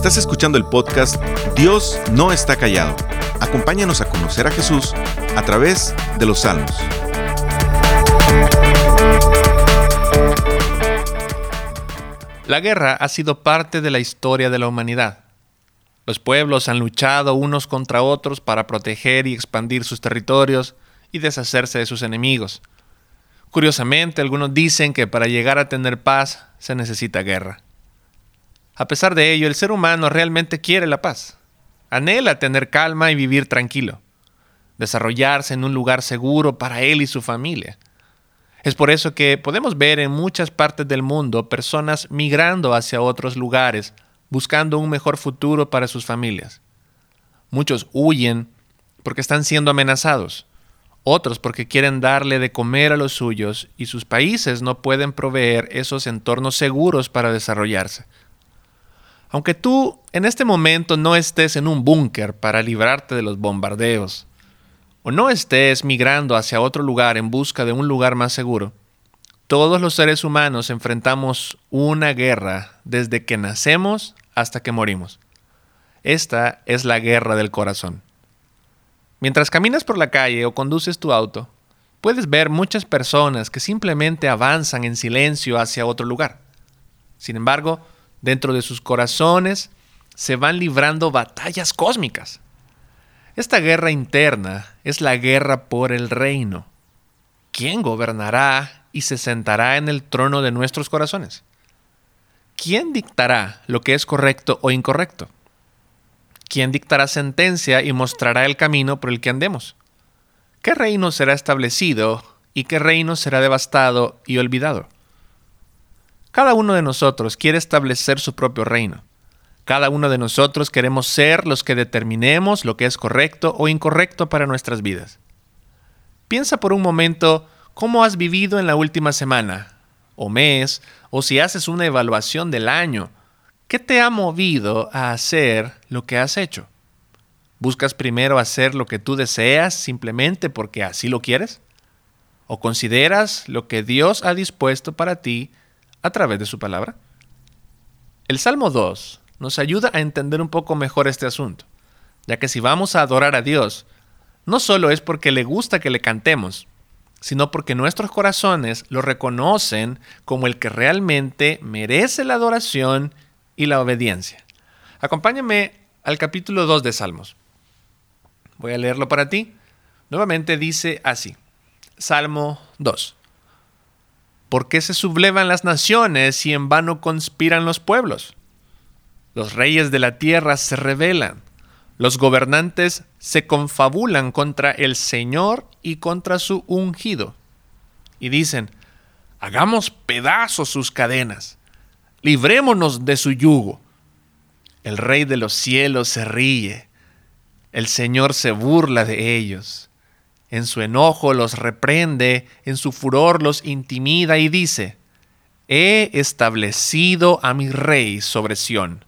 Estás escuchando el podcast Dios no está callado. Acompáñanos a conocer a Jesús a través de los salmos. La guerra ha sido parte de la historia de la humanidad. Los pueblos han luchado unos contra otros para proteger y expandir sus territorios y deshacerse de sus enemigos. Curiosamente, algunos dicen que para llegar a tener paz se necesita guerra. A pesar de ello, el ser humano realmente quiere la paz. Anhela tener calma y vivir tranquilo. Desarrollarse en un lugar seguro para él y su familia. Es por eso que podemos ver en muchas partes del mundo personas migrando hacia otros lugares, buscando un mejor futuro para sus familias. Muchos huyen porque están siendo amenazados, otros porque quieren darle de comer a los suyos y sus países no pueden proveer esos entornos seguros para desarrollarse. Aunque tú en este momento no estés en un búnker para librarte de los bombardeos, o no estés migrando hacia otro lugar en busca de un lugar más seguro, todos los seres humanos enfrentamos una guerra desde que nacemos hasta que morimos. Esta es la guerra del corazón. Mientras caminas por la calle o conduces tu auto, puedes ver muchas personas que simplemente avanzan en silencio hacia otro lugar. Sin embargo, Dentro de sus corazones se van librando batallas cósmicas. Esta guerra interna es la guerra por el reino. ¿Quién gobernará y se sentará en el trono de nuestros corazones? ¿Quién dictará lo que es correcto o incorrecto? ¿Quién dictará sentencia y mostrará el camino por el que andemos? ¿Qué reino será establecido y qué reino será devastado y olvidado? Cada uno de nosotros quiere establecer su propio reino. Cada uno de nosotros queremos ser los que determinemos lo que es correcto o incorrecto para nuestras vidas. Piensa por un momento cómo has vivido en la última semana, o mes, o si haces una evaluación del año. ¿Qué te ha movido a hacer lo que has hecho? ¿Buscas primero hacer lo que tú deseas simplemente porque así lo quieres? ¿O consideras lo que Dios ha dispuesto para ti a través de su palabra? El Salmo 2 nos ayuda a entender un poco mejor este asunto, ya que si vamos a adorar a Dios, no solo es porque le gusta que le cantemos, sino porque nuestros corazones lo reconocen como el que realmente merece la adoración y la obediencia. Acompáñame al capítulo 2 de Salmos. Voy a leerlo para ti. Nuevamente dice así, Salmo 2. ¿Por qué se sublevan las naciones y en vano conspiran los pueblos? Los reyes de la tierra se rebelan, los gobernantes se confabulan contra el Señor y contra su ungido. Y dicen, hagamos pedazos sus cadenas, librémonos de su yugo. El rey de los cielos se ríe, el Señor se burla de ellos. En su enojo los reprende, en su furor los intimida y dice, He establecido a mi rey sobre Sión,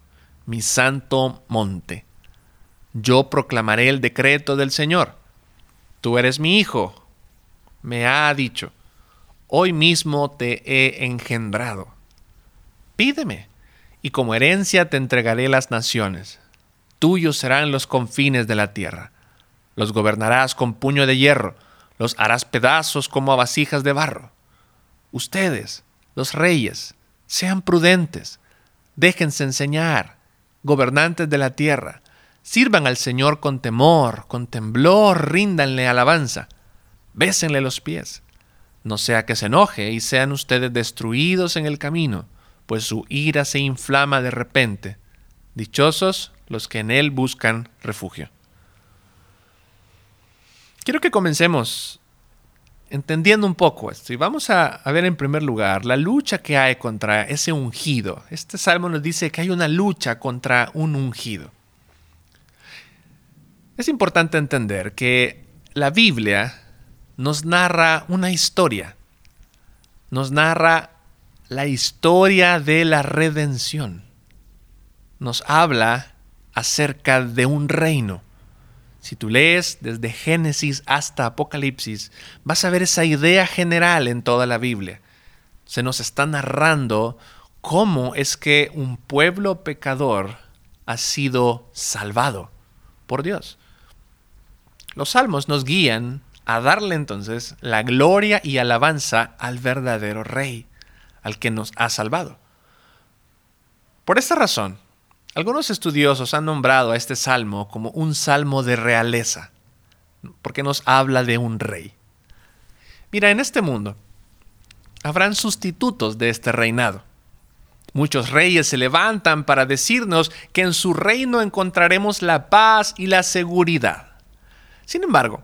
mi santo monte. Yo proclamaré el decreto del Señor. Tú eres mi hijo. Me ha dicho, hoy mismo te he engendrado. Pídeme, y como herencia te entregaré las naciones. Tuyos serán los confines de la tierra. Los gobernarás con puño de hierro, los harás pedazos como a vasijas de barro. Ustedes, los reyes, sean prudentes, déjense enseñar, gobernantes de la tierra, sirvan al Señor con temor, con temblor, ríndanle alabanza, bésenle los pies, no sea que se enoje y sean ustedes destruidos en el camino, pues su ira se inflama de repente. Dichosos los que en él buscan refugio. Quiero que comencemos entendiendo un poco esto y vamos a, ver en primer lugar la lucha que hay contra ese ungido. Este salmo nos dice que hay una lucha contra un ungido. Es importante entender que la Biblia nos narra una historia, nos narra la historia de la redención, nos habla acerca de un reino si tú lees desde Génesis hasta Apocalipsis, vas a ver esa idea general en toda la Biblia. Se nos está narrando cómo es que un pueblo pecador ha sido salvado por Dios. Los salmos nos guían a darle entonces la gloria y alabanza al verdadero Rey, al que nos ha salvado. Por esta razón, algunos estudiosos han nombrado a este salmo como un salmo de realeza, porque nos habla de un rey. Mira, en este mundo habrán sustitutos de este reinado. Muchos reyes se levantan para decirnos que en su reino encontraremos la paz y la seguridad. Sin embargo,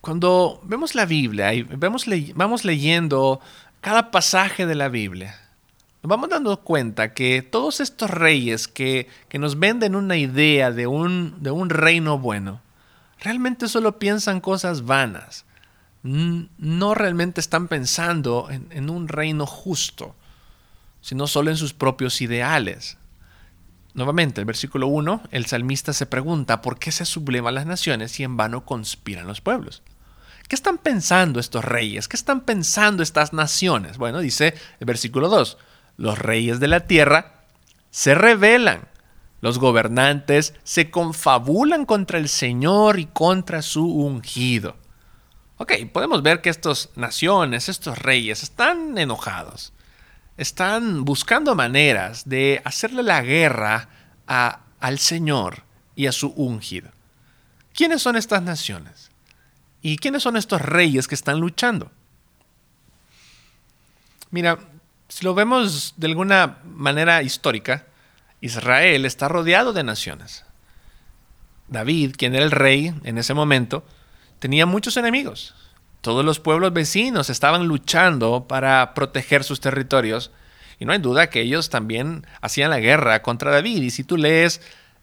cuando vemos la Biblia y vemos vamos leyendo cada pasaje de la Biblia, nos vamos dando cuenta que todos estos reyes que, que nos venden una idea de un, de un reino bueno, realmente solo piensan cosas vanas. No realmente están pensando en, en un reino justo sino solo en sus propios ideales. Nuevamente, el versículo 1, el salmista se pregunta por qué se sublevan las naciones y en vano conspiran los pueblos. ¿Qué están pensando estos reyes? ¿Qué están pensando estas naciones? Bueno, dice el versículo 2, los reyes de la tierra se rebelan, los gobernantes se confabulan contra el Señor y contra su ungido. Ok, podemos ver que estas naciones, estos reyes, están enojados están buscando maneras de hacerle la guerra al Señor y a su ungido. ¿Quiénes son estas naciones? ¿Y quiénes son estos reyes que están luchando? Mira, si lo vemos de alguna manera histórica, Israel está rodeado de naciones. David, quien era el rey en ese momento, tenía muchos enemigos. Todos los pueblos vecinos estaban luchando para proteger sus territorios y no hay duda que ellos también hacían la guerra contra David. Y si tú lees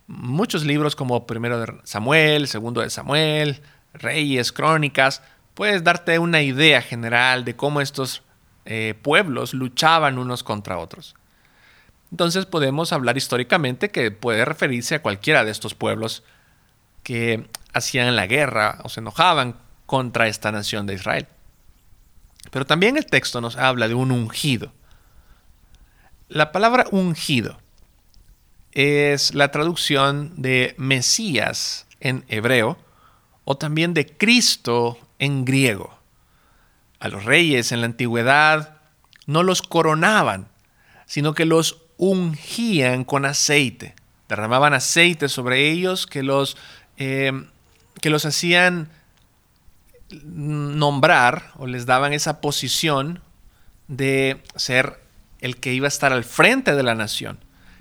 muchos libros como Primero de Samuel, Segundo de Samuel, Reyes, Crónicas, puedes darte una idea general de cómo estos eh, pueblos luchaban unos contra otros. Entonces podemos hablar históricamente que puede referirse a cualquiera de estos pueblos que hacían la guerra o se enojaban contra esta nación de Israel. Pero también el texto nos habla de un ungido. La palabra ungido es la traducción de Mesías en hebreo o también de Cristo en griego. A los reyes en la antigüedad no los coronaban, sino que los ungían con aceite. Derramaban aceite sobre ellos que los, eh, que los hacían nombrar o les daban esa posición de ser el que iba a estar al frente de la nación.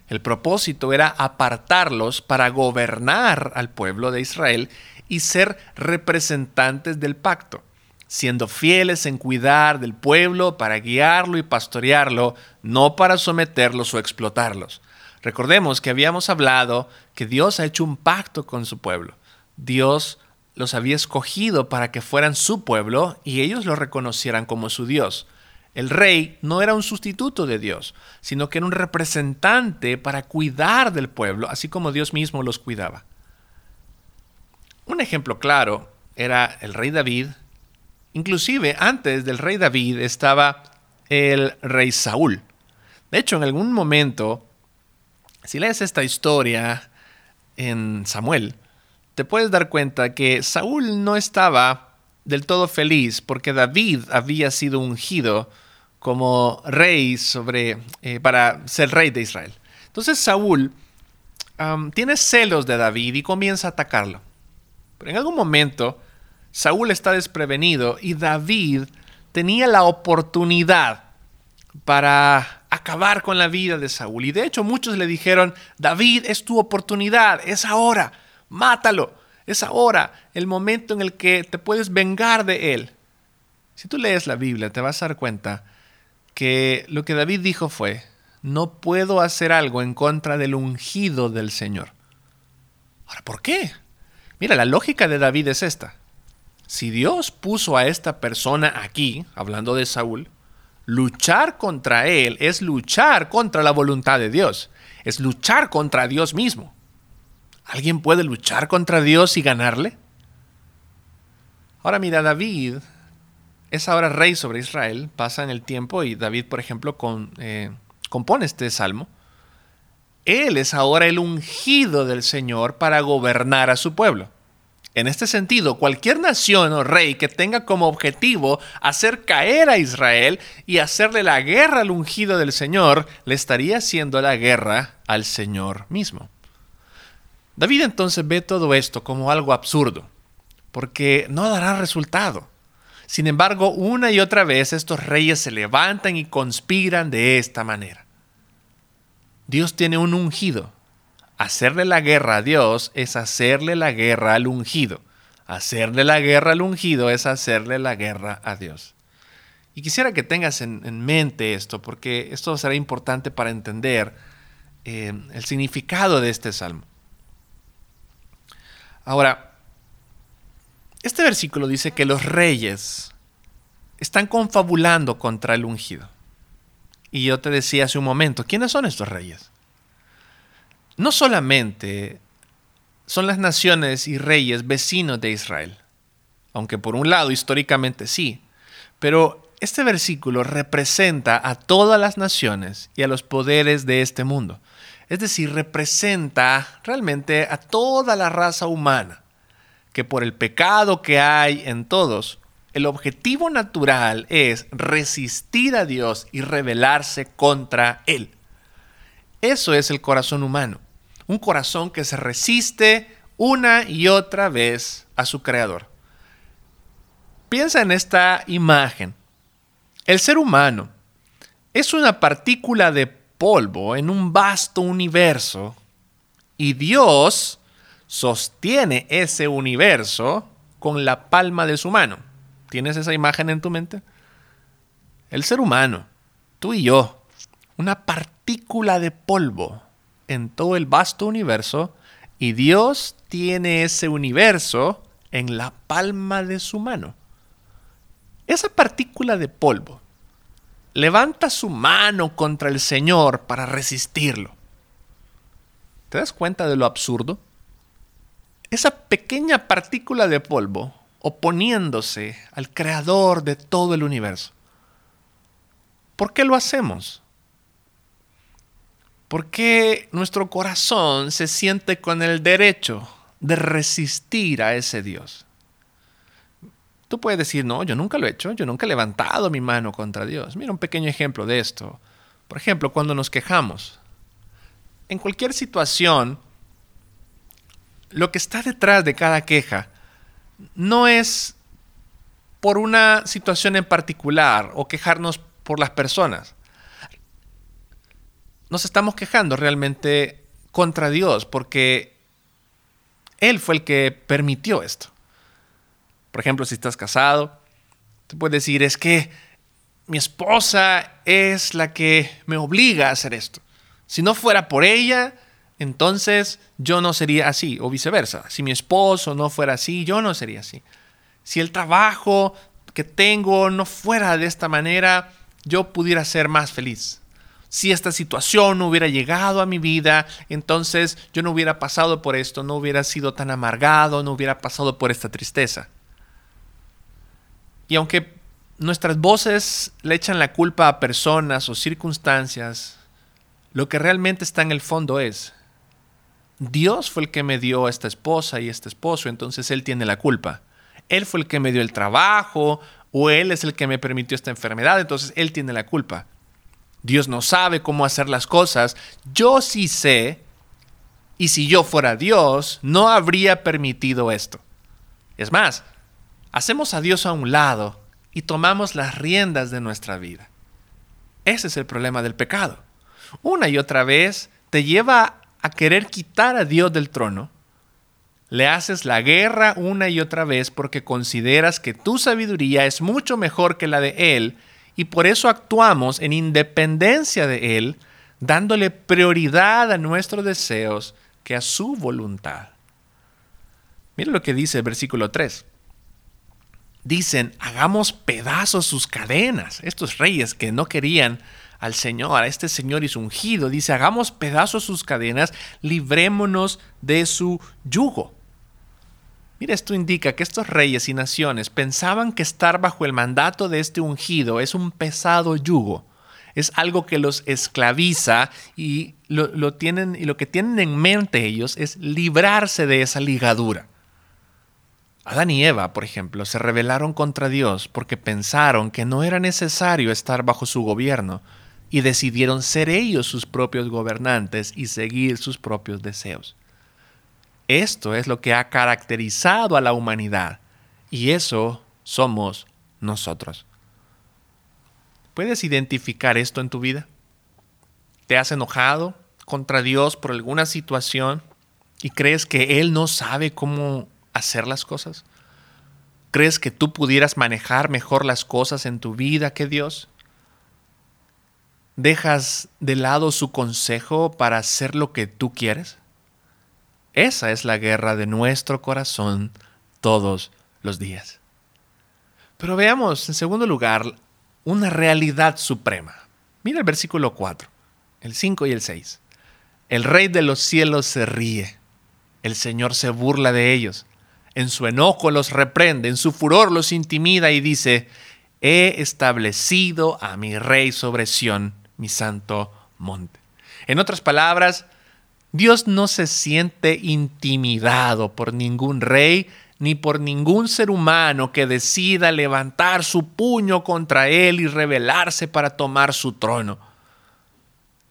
El propósito era apartarlos para gobernar al pueblo de Israel y ser representantes del pacto, siendo fieles en cuidar del pueblo para guiarlo y pastorearlo, no para someterlos o explotarlos. Recordemos que habíamos hablado que Dios ha hecho un pacto con su pueblo. Dios los había escogido para que fueran su pueblo y ellos lo reconocieran como su Dios. El rey no era un sustituto de Dios, sino que era un representante para cuidar del pueblo, así como Dios mismo los cuidaba. Un ejemplo claro era el rey David. Inclusive antes del rey David estaba el rey Saúl. De hecho, en algún momento, si lees esta historia en Samuel, te puedes dar cuenta que Saúl no estaba del todo feliz porque David había sido ungido como rey sobre, eh, para ser rey de Israel. Entonces Saúl tiene celos de David y comienza a atacarlo. Pero en algún momento Saúl está desprevenido y David tenía la oportunidad para acabar con la vida de Saúl. Y de hecho muchos le dijeron, David, es tu oportunidad, es ahora, mátalo, es ahora el momento en el que te puedes vengar de él. Si tú lees la Biblia, te vas a dar cuenta que lo que David dijo fue, no puedo hacer algo en contra del ungido del Señor. Ahora, ¿por qué? Mira, la lógica de David es esta. Si Dios puso a esta persona aquí, hablando de Saúl, luchar contra él es luchar contra la voluntad de Dios, es luchar contra Dios mismo. ¿Alguien puede luchar contra Dios y ganarle? Ahora mira, David es ahora rey sobre Israel, pasa en el tiempo y David, por ejemplo, eh, compone este salmo. Él es ahora el ungido del Señor para gobernar a su pueblo. En este sentido, cualquier nación o rey que tenga como objetivo hacer caer a Israel y hacerle la guerra al ungido del Señor, le estaría haciendo la guerra al Señor mismo. David entonces ve todo esto como algo absurdo, porque no dará resultado. Sin embargo, una y otra vez estos reyes se levantan y conspiran de esta manera. Dios tiene un ungido, Hacerle la guerra a Dios es hacerle la guerra al ungido. Hacerle la guerra al ungido es hacerle la guerra a Dios. Y quisiera que tengas en, mente esto, porque esto será importante para entender eh, el significado de este salmo. Ahora, este versículo dice que los reyes están confabulando contra el ungido. Y yo te decía hace un momento, ¿quiénes son estos reyes? No solamente son las naciones y reyes vecinos de Israel, aunque por un lado históricamente sí, pero este versículo representa a todas las naciones y a los poderes de este mundo. Es decir, representa realmente a toda la raza humana, que por el pecado que hay en todos, el objetivo natural es resistir a Dios y rebelarse contra Él. Eso es el corazón humano un corazón que se resiste una y otra vez a su creador. Piensa en esta imagen. El ser humano es una partícula de polvo en un vasto universo y Dios sostiene ese universo con la palma de su mano. ¿Tienes esa imagen en tu mente? El ser humano, tú y yo, una partícula de polvo en todo el vasto universo y Dios tiene ese universo en la palma de su mano. Esa partícula de polvo levanta su mano contra el Señor para resistirlo. ¿Te das cuenta de lo absurdo? Esa pequeña partícula de polvo oponiéndose al creador de todo el universo. ¿Por qué lo hacemos? ¿Por qué nuestro corazón se siente con el derecho de resistir a ese Dios? Tú puedes decir, no, yo nunca lo he hecho, yo nunca he levantado mi mano contra Dios. Mira un pequeño ejemplo de esto. Por ejemplo, cuando nos quejamos. En cualquier situación, lo que está detrás de cada queja no es por una situación en particular o quejarnos por las personas nos estamos quejando realmente contra Dios porque Él fue el que permitió esto. Por ejemplo, si estás casado, te puedes decir, es que mi esposa es la que me obliga a hacer esto. Si no fuera por ella, entonces yo no sería así, o viceversa. Si mi esposo no fuera así, yo no sería así. Si el trabajo que tengo no fuera de esta manera, yo pudiera ser más feliz si esta situación no hubiera llegado a mi vida, entonces yo no hubiera pasado por esto, no hubiera sido tan amargado, no hubiera pasado por esta tristeza. Y aunque nuestras voces le echan la culpa a personas o circunstancias, lo que realmente está en el fondo es, Dios fue el que me dio a esta esposa y este esposo, entonces Él tiene la culpa. Él fue el que me dio el trabajo o Él es el que me permitió esta enfermedad, entonces Él tiene la culpa. Dios no sabe cómo hacer las cosas. Yo sí sé. Y si yo fuera Dios, no habría permitido esto. Es más, hacemos a Dios a un lado y tomamos las riendas de nuestra vida. Ese es el problema del pecado. Una y otra vez te lleva a querer quitar a Dios del trono. Le haces la guerra una y otra vez porque consideras que tu sabiduría es mucho mejor que la de Él y por eso actuamos en independencia de Él, dándole prioridad a nuestros deseos que a su voluntad. Mira lo que dice el versículo 3. Dicen, hagamos pedazos sus cadenas. Estos reyes que no querían al Señor, a este Señor y su ungido, dice, hagamos pedazos sus cadenas, librémonos de su yugo. Mira, esto indica que estos reyes y naciones pensaban que estar bajo el mandato de este ungido es un pesado yugo, Es algo que los esclaviza y lo, tienen, y lo que tienen en mente ellos es librarse de esa ligadura. Adán y Eva, por ejemplo, se rebelaron contra Dios porque pensaron que no era necesario estar bajo su gobierno y decidieron ser ellos sus propios gobernantes y seguir sus propios deseos. Esto es lo que ha caracterizado a la humanidad y eso somos nosotros. ¿Puedes identificar esto en tu vida? ¿Te has enojado contra Dios por alguna situación y crees que Él no sabe cómo hacer las cosas? ¿Crees que tú pudieras manejar mejor las cosas en tu vida que Dios? ¿Dejas de lado su consejo para hacer lo que tú quieres? Esa es la guerra de nuestro corazón todos los días. Pero veamos, en segundo lugar, una realidad suprema. Mira el versículo 4, el 5 y el 6. El rey de los cielos se ríe, el Señor se burla de ellos, en su enojo los reprende, en su furor los intimida y dice, he establecido a mi rey sobre Sión, mi santo monte. En otras palabras, Dios no se siente intimidado por ningún rey ni por ningún ser humano que decida levantar su puño contra él y rebelarse para tomar su trono.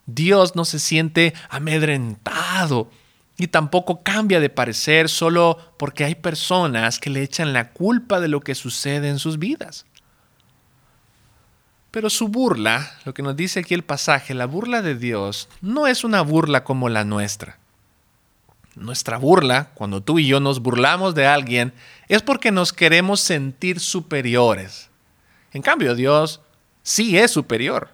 Dios no se siente amedrentado y tampoco cambia de parecer solo porque hay personas que le echan la culpa de lo que sucede en sus vidas. Pero su burla, lo que nos dice aquí el pasaje, la burla de Dios, no es una burla como la nuestra. Nuestra burla, cuando tú y yo nos burlamos de alguien, es porque nos queremos sentir superiores. En cambio, Dios sí es superior.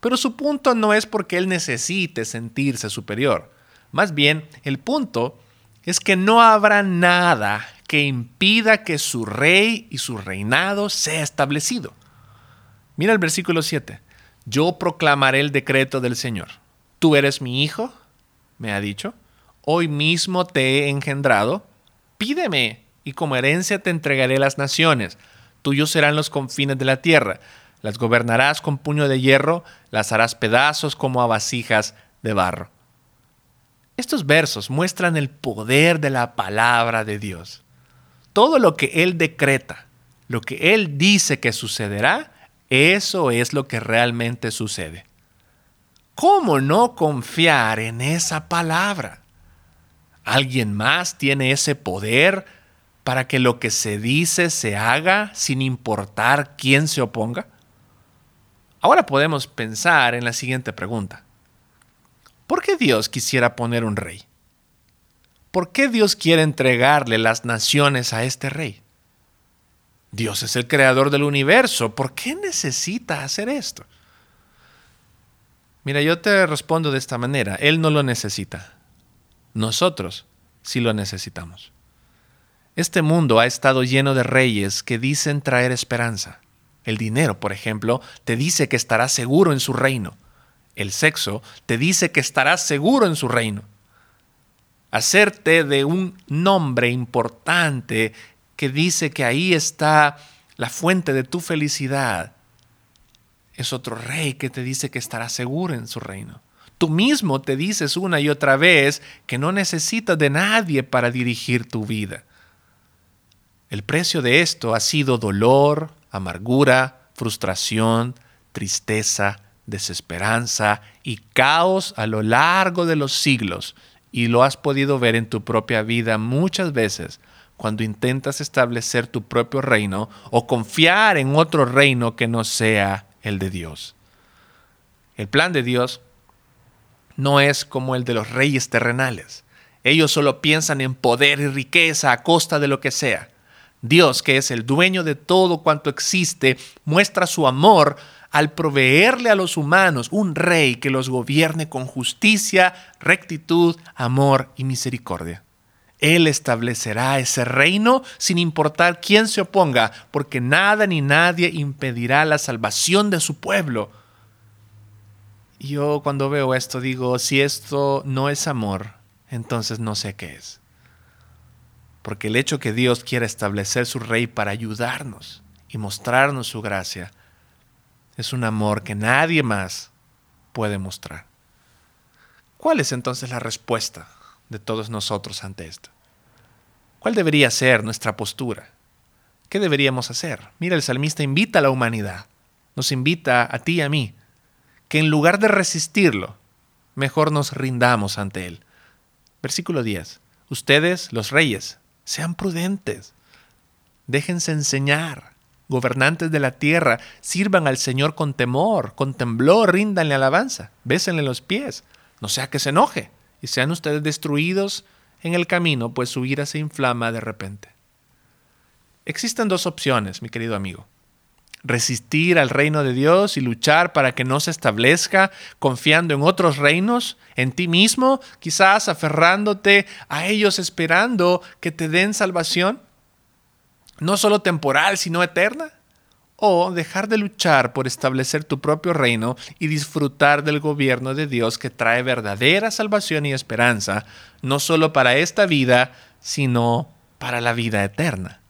Pero su punto no es porque Él necesite sentirse superior. Más bien, el punto es que no habrá nada que impida que su rey y su reinado sea establecido. Mira el versículo 7. Yo proclamaré el decreto del Señor. Tú eres mi hijo, me ha dicho. Hoy mismo te he engendrado. Pídeme, y como herencia te entregaré las naciones. Tuyos serán los confines de la tierra. Las gobernarás con puño de hierro, las harás pedazos como a vasijas de barro. Estos versos muestran el poder de la palabra de Dios. Todo lo que Él decreta, lo que Él dice que sucederá, eso es lo que realmente sucede. ¿Cómo no confiar en esa palabra? ¿Alguien más tiene ese poder para que lo que se dice se haga sin importar quién se oponga? Ahora podemos pensar en la siguiente pregunta. ¿Por qué Dios quisiera poner un rey? ¿Por qué Dios quiere entregarle las naciones a este rey? Dios es el creador del universo. ¿Por qué necesita hacer esto? Mira, yo te respondo de esta manera. Él no lo necesita. Nosotros sí lo necesitamos. Este mundo ha estado lleno de reyes que dicen traer esperanza. El dinero, por ejemplo, te dice que estarás seguro en su reino. El sexo te dice que estarás seguro en su reino. Hacerte de un nombre importante que dice que ahí está la fuente de tu felicidad, es otro rey que te dice que estará seguro en su reino. Tú mismo te dices una y otra vez que no necesitas de nadie para dirigir tu vida. El precio de esto ha sido dolor, amargura, frustración, tristeza, desesperanza y caos a lo largo de los siglos, y lo has podido ver en tu propia vida muchas veces cuando intentas establecer tu propio reino o confiar en otro reino que no sea el de Dios. El plan de Dios no es como el de los reyes terrenales. Ellos solo piensan en poder y riqueza a costa de lo que sea. Dios, que es el dueño de todo cuanto existe, muestra su amor al proveerle a los humanos un rey que los gobierne con justicia, rectitud, amor y misericordia. Él establecerá ese reino sin importar quién se oponga, porque nada ni nadie impedirá la salvación de su pueblo. Yo cuando veo esto digo, si esto no es amor, entonces no sé qué es. Porque el hecho que Dios quiera establecer su rey para ayudarnos y mostrarnos su gracia es un amor que nadie más puede mostrar. ¿Cuál es entonces la respuesta de todos nosotros ante esto? ¿Cuál debería ser nuestra postura? ¿Qué deberíamos hacer? Mira, el salmista invita a la humanidad, nos invita a ti y a mí, que en lugar de resistirlo, mejor nos rindamos ante él. Versículo 10. Ustedes, los reyes, sean prudentes, déjense enseñar, gobernantes de la tierra, sirvan al Señor con temor, con temblor, ríndanle alabanza, bésenle los pies, no sea que se enoje y sean ustedes destruidos en el camino, pues su ira se inflama de repente. Existen dos opciones, mi querido amigo. Resistir al reino de Dios y luchar para que no se establezca, confiando en otros reinos, en ti mismo, quizás aferrándote a ellos esperando que te den salvación no solo temporal, sino eterna? ¿O dejar de luchar por establecer tu propio reino y disfrutar del gobierno de Dios que trae verdadera salvación y esperanza, no solo para esta vida, sino para la vida eterna?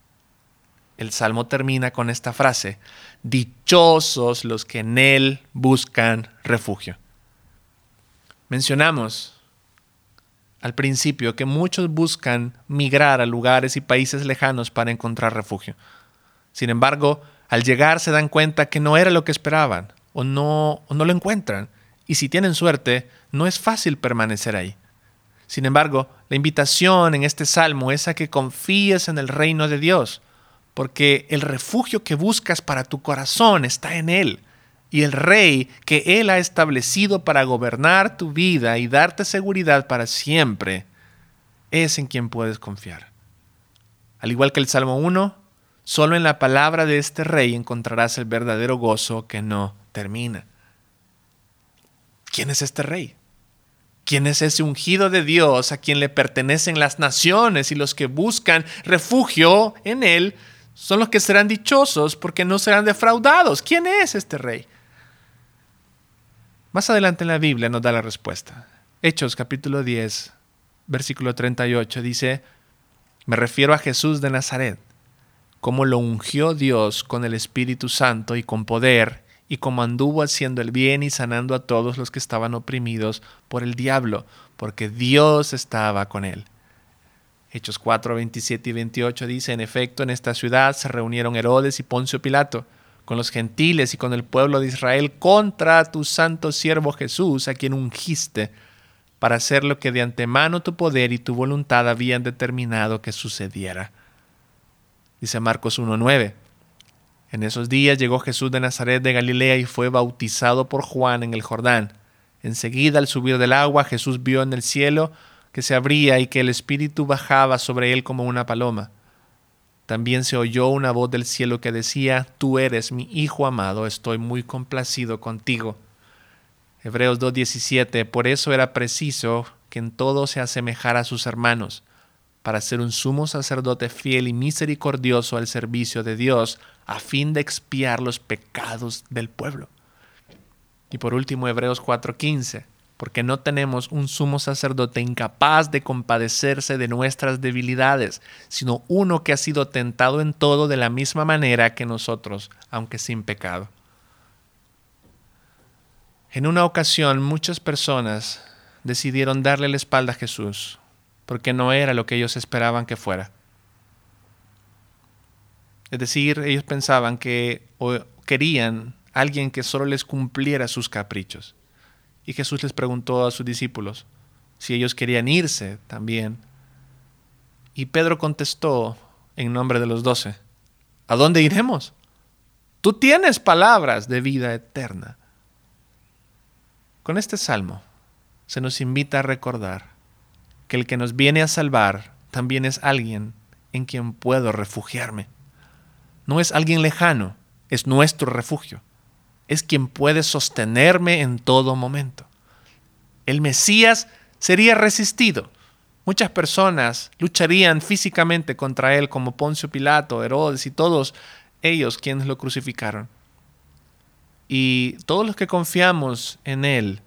El salmo termina con esta frase, dichosos los que en él buscan refugio. Mencionamos al principio que muchos buscan migrar a lugares y países lejanos para encontrar refugio. Sin embargo, al llegar se dan cuenta que no era lo que esperaban o no, o no lo encuentran. Y si tienen suerte, no es fácil permanecer ahí. Sin embargo, la invitación en este salmo es a que confíes en el reino de Dios, porque el refugio que buscas para tu corazón está en Él y el rey que Él ha establecido para gobernar tu vida y darte seguridad para siempre, es en quien puedes confiar. Al igual que el Salmo 1, solo en la palabra de este rey encontrarás el verdadero gozo que no termina. ¿Quién es este rey? ¿Quién es ese ungido de Dios a quien le pertenecen las naciones y los que buscan refugio en él son los que serán dichosos porque no serán defraudados? ¿Quién es este rey? Más adelante en la Biblia nos da la respuesta. Hechos capítulo 10, versículo 38 dice, me refiero a Jesús de Nazaret, como lo ungió Dios con el Espíritu Santo y con poder, y como anduvo haciendo el bien y sanando a todos los que estaban oprimidos por el diablo, porque Dios estaba con él. Hechos 4, 27 y 28 dice, en efecto, en esta ciudad se reunieron Herodes y Poncio Pilato, con los gentiles y con el pueblo de Israel contra tu santo siervo Jesús, a quien ungiste, para hacer lo que de antemano tu poder y tu voluntad habían determinado que sucediera. Dice Marcos 1.9. En esos días llegó Jesús de Nazaret de Galilea y fue bautizado por Juan en el Jordán. Enseguida, al subir del agua, Jesús vio en el cielo que se abría y que el Espíritu bajaba sobre él como una paloma también se oyó una voz del cielo que decía, Tú eres mi Hijo amado, estoy muy complacido contigo. Hebreos 2.17, por eso era preciso que en todo se asemejara a sus hermanos, para ser un sumo sacerdote fiel y misericordioso al servicio de Dios, a fin de expiar los pecados del pueblo. Y por último, Hebreos 4.15, porque no tenemos un sumo sacerdote incapaz de compadecerse de nuestras debilidades, sino uno que ha sido tentado en todo de la misma manera que nosotros, aunque sin pecado. En una ocasión muchas personas decidieron darle la espalda a Jesús, porque no era lo que ellos esperaban que fuera. Es decir, ellos pensaban que o querían alguien que solo les cumpliera sus caprichos. Y Jesús les preguntó a sus discípulos si ellos querían irse también. Y Pedro contestó en nombre de los doce, ¿a dónde iremos? Tú tienes palabras de vida eterna. Con este salmo se nos invita a recordar que el que nos viene a salvar también es alguien en quien puedo refugiarme. No es alguien lejano, es nuestro refugio es quien puede sostenerme en todo momento. El Mesías sería resistido. Muchas personas lucharían físicamente contra él, como Poncio Pilato, Herodes y todos ellos quienes lo crucificaron. Y todos los que confiamos en él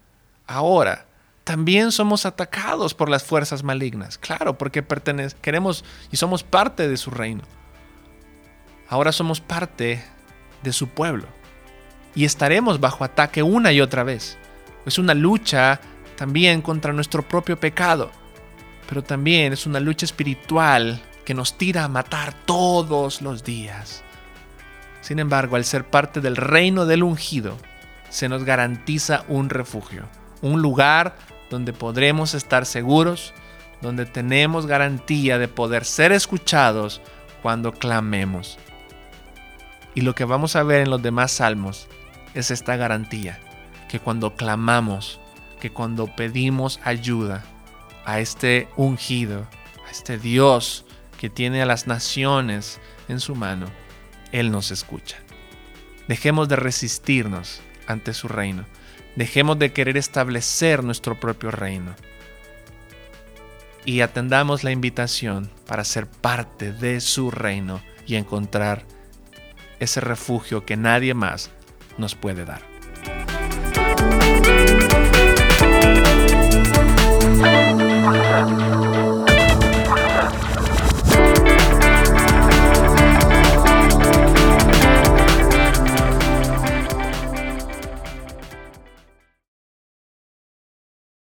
ahora también somos atacados por las fuerzas malignas. Claro, porque queremos y somos parte de su reino. Ahora somos parte de su pueblo. y estaremos bajo ataque una y otra vez. Es una lucha también contra nuestro propio pecado, pero también es una lucha espiritual que nos tira a matar todos los días. Sin embargo, al ser parte del reino del ungido, se nos garantiza un refugio, un lugar donde podremos estar seguros, donde tenemos garantía de poder ser escuchados cuando clamemos. Y lo que vamos a ver en los demás salmos es esta garantía, que cuando clamamos, que cuando pedimos ayuda a este ungido, a este Dios que tiene a las naciones en su mano, Él nos escucha. Dejemos de resistirnos ante su reino. Dejemos de querer establecer nuestro propio reino y atendamos la invitación para ser parte de su reino y encontrar ese refugio que nadie más nos puede dar.